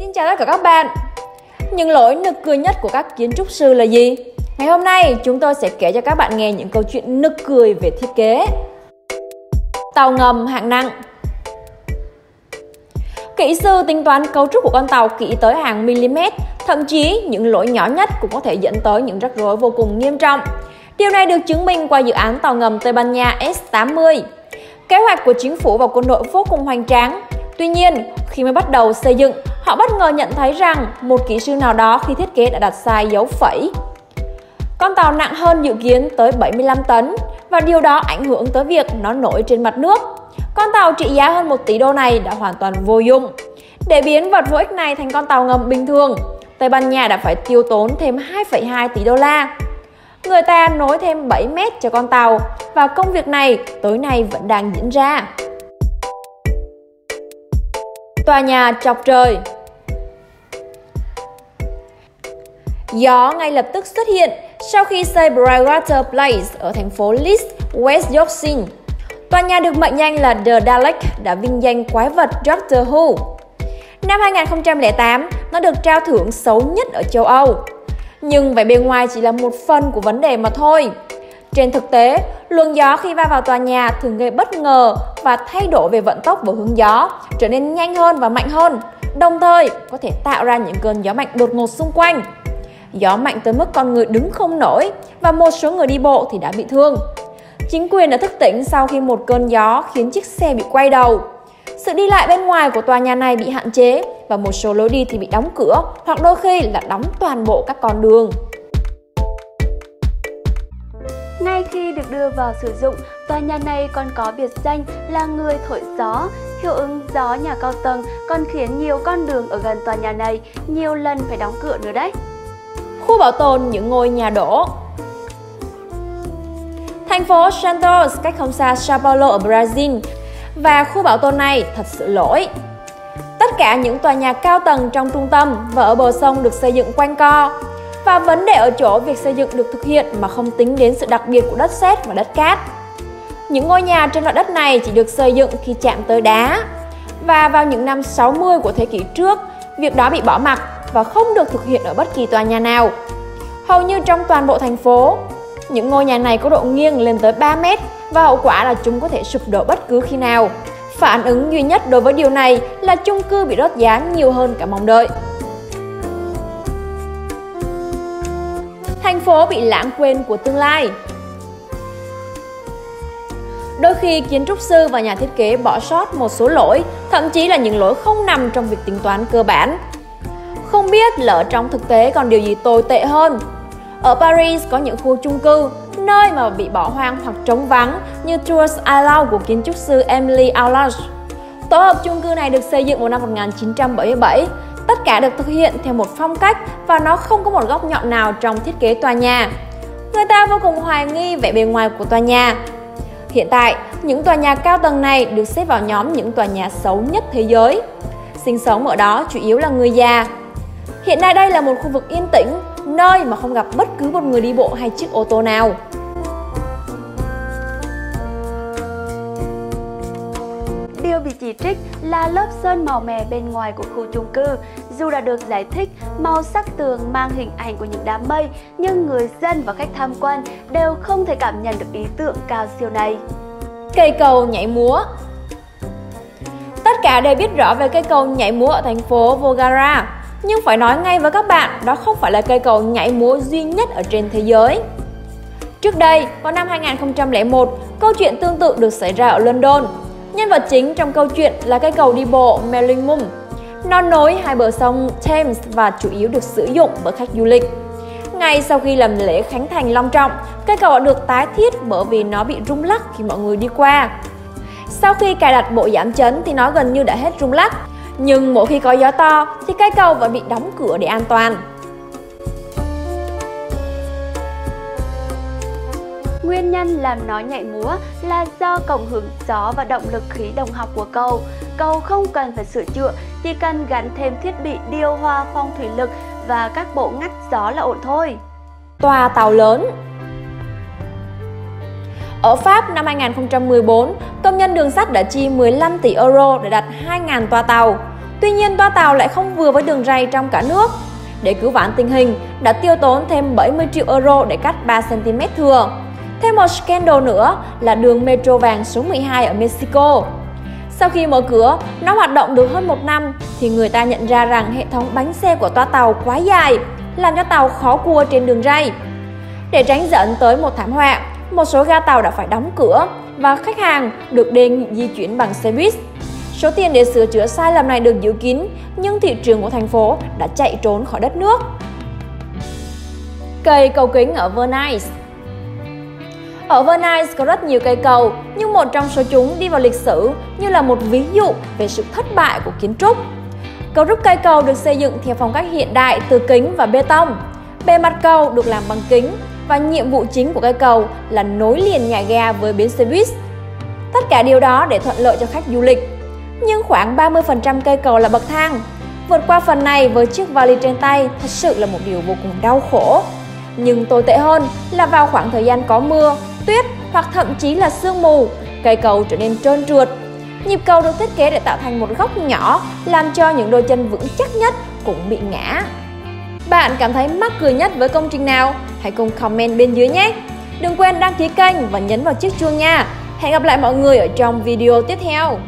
Xin chào tất cả các bạn Những lỗi nực cười nhất của các kiến trúc sư là gì? Ngày hôm nay chúng tôi sẽ kể cho các bạn nghe những câu chuyện nực cười về thiết kế Tàu ngầm hạng nặng Kỹ sư tính toán cấu trúc của con tàu kỹ tới hàng mm, thậm chí những lỗi nhỏ nhất cũng có thể dẫn tới những rắc rối vô cùng nghiêm trọng. Điều này được chứng minh qua dự án tàu ngầm Tây Ban Nha S80. Kế hoạch của chính phủ và quân đội vô cùng hoành tráng. Tuy nhiên, khi mới bắt đầu xây dựng, họ bất ngờ nhận thấy rằng một kỹ sư nào đó khi thiết kế đã đặt sai dấu phẩy. Con tàu nặng hơn dự kiến tới 75 tấn và điều đó ảnh hưởng tới việc nó nổi trên mặt nước. Con tàu trị giá hơn 1 tỷ đô này đã hoàn toàn vô dụng. Để biến vật vô ích này thành con tàu ngầm bình thường, Tây Ban Nha đã phải tiêu tốn thêm 2,2 tỷ đô la. Người ta nối thêm 7 mét cho con tàu và công việc này tối nay vẫn đang diễn ra. Tòa nhà chọc trời Gió ngay lập tức xuất hiện sau khi xây Brightwater Place ở thành phố Leeds, West Yorkshire. Tòa nhà được mệnh danh là The Dalek đã vinh danh quái vật Doctor Who. Năm 2008, nó được trao thưởng xấu nhất ở châu Âu. Nhưng vẻ bề ngoài chỉ là một phần của vấn đề mà thôi. Trên thực tế, luồng gió khi va vào tòa nhà thường gây bất ngờ và thay đổi về vận tốc và hướng gió, trở nên nhanh hơn và mạnh hơn, đồng thời có thể tạo ra những cơn gió mạnh đột ngột xung quanh. Gió mạnh tới mức con người đứng không nổi và một số người đi bộ thì đã bị thương. Chính quyền đã thức tỉnh sau khi một cơn gió khiến chiếc xe bị quay đầu. Sự đi lại bên ngoài của tòa nhà này bị hạn chế và một số lối đi thì bị đóng cửa hoặc đôi khi là đóng toàn bộ các con đường. Ngay khi được đưa vào sử dụng, tòa nhà này còn có biệt danh là người thổi gió. Hiệu ứng gió nhà cao tầng còn khiến nhiều con đường ở gần tòa nhà này nhiều lần phải đóng cửa nữa đấy. Khu bảo tồn, những ngôi nhà đổ Thành phố Santos, cách không xa Sao Paulo ở Brazil và khu bảo tồn này thật sự lỗi. Tất cả những tòa nhà cao tầng trong trung tâm và ở bờ sông được xây dựng quanh co. Và vấn đề ở chỗ việc xây dựng được thực hiện mà không tính đến sự đặc biệt của đất sét và đất cát. Những ngôi nhà trên loại đất này chỉ được xây dựng khi chạm tới đá. Và vào những năm 60 của thế kỷ trước, việc đó bị bỏ mặc và không được thực hiện ở bất kỳ tòa nhà nào. Hầu như trong toàn bộ thành phố, những ngôi nhà này có độ nghiêng lên tới 3 mét và hậu quả là chúng có thể sụp đổ bất cứ khi nào. Phản ứng duy nhất đối với điều này là chung cư bị rớt giá nhiều hơn cả mong đợi. Thành phố bị lãng quên của tương lai Đôi khi kiến trúc sư và nhà thiết kế bỏ sót một số lỗi, thậm chí là những lỗi không nằm trong việc tính toán cơ bản. Không biết lỡ trong thực tế còn điều gì tồi tệ hơn. Ở Paris có những khu chung cư, nơi mà bị bỏ hoang hoặc trống vắng như Tours Allow của kiến trúc sư Emily Allage. Tổ hợp chung cư này được xây dựng vào năm 1977. Tất cả được thực hiện theo một phong cách và nó không có một góc nhọn nào trong thiết kế tòa nhà. Người ta vô cùng hoài nghi vẻ bề ngoài của tòa nhà. Hiện tại, những tòa nhà cao tầng này được xếp vào nhóm những tòa nhà xấu nhất thế giới. Sinh sống ở đó chủ yếu là người già, Hiện nay đây là một khu vực yên tĩnh, nơi mà không gặp bất cứ một người đi bộ hay chiếc ô tô nào. Điều bị chỉ trích là lớp sơn màu mè bên ngoài của khu chung cư. Dù đã được giải thích, màu sắc tường mang hình ảnh của những đám mây, nhưng người dân và khách tham quan đều không thể cảm nhận được ý tưởng cao siêu này. Cây cầu nhảy múa Tất cả đều biết rõ về cây cầu nhảy múa ở thành phố Volgara, nhưng phải nói ngay với các bạn, đó không phải là cây cầu nhảy múa duy nhất ở trên thế giới. Trước đây, vào năm 2001, câu chuyện tương tự được xảy ra ở London. Nhân vật chính trong câu chuyện là cây cầu đi bộ Mellingham. Nó nối hai bờ sông Thames và chủ yếu được sử dụng bởi khách du lịch. Ngay sau khi làm lễ khánh thành long trọng, cây cầu đã được tái thiết bởi vì nó bị rung lắc khi mọi người đi qua. Sau khi cài đặt bộ giảm chấn thì nó gần như đã hết rung lắc nhưng mỗi khi có gió to thì cây cầu vẫn bị đóng cửa để an toàn. Nguyên nhân làm nó nhảy múa là do cộng hưởng gió và động lực khí đồng học của cầu. Cầu không cần phải sửa chữa, chỉ cần gắn thêm thiết bị điều hòa phong thủy lực và các bộ ngắt gió là ổn thôi. Tòa tàu lớn ở Pháp năm 2014, công nhân đường sắt đã chi 15 tỷ euro để đặt 2.000 toa tàu. Tuy nhiên toa tàu lại không vừa với đường ray trong cả nước. Để cứu vãn tình hình, đã tiêu tốn thêm 70 triệu euro để cắt 3 cm thừa. Thêm một scandal nữa là đường metro vàng số 12 ở Mexico. Sau khi mở cửa, nó hoạt động được hơn một năm thì người ta nhận ra rằng hệ thống bánh xe của toa tàu quá dài, làm cho tàu khó cua trên đường ray. Để tránh dẫn tới một thảm họa, một số ga tàu đã phải đóng cửa và khách hàng được đề nghị di chuyển bằng xe buýt. Số tiền để sửa chữa sai lầm này được giữ kín, nhưng thị trường của thành phố đã chạy trốn khỏi đất nước. Cây cầu kính ở Venice ở Venice có rất nhiều cây cầu, nhưng một trong số chúng đi vào lịch sử như là một ví dụ về sự thất bại của kiến trúc. Cấu trúc cây cầu được xây dựng theo phong cách hiện đại từ kính và bê tông. Bề mặt cầu được làm bằng kính và nhiệm vụ chính của cây cầu là nối liền nhà ga với bến xe buýt. Tất cả điều đó để thuận lợi cho khách du lịch. Nhưng khoảng 30% cây cầu là bậc thang. Vượt qua phần này với chiếc vali trên tay thật sự là một điều vô cùng đau khổ. Nhưng tồi tệ hơn là vào khoảng thời gian có mưa, tuyết hoặc thậm chí là sương mù, cây cầu trở nên trơn trượt. Nhịp cầu được thiết kế để tạo thành một góc nhỏ, làm cho những đôi chân vững chắc nhất cũng bị ngã. Bạn cảm thấy mắc cười nhất với công trình nào? Hãy cùng comment bên dưới nhé! Đừng quên đăng ký kênh và nhấn vào chiếc chuông nha! Hẹn gặp lại mọi người ở trong video tiếp theo!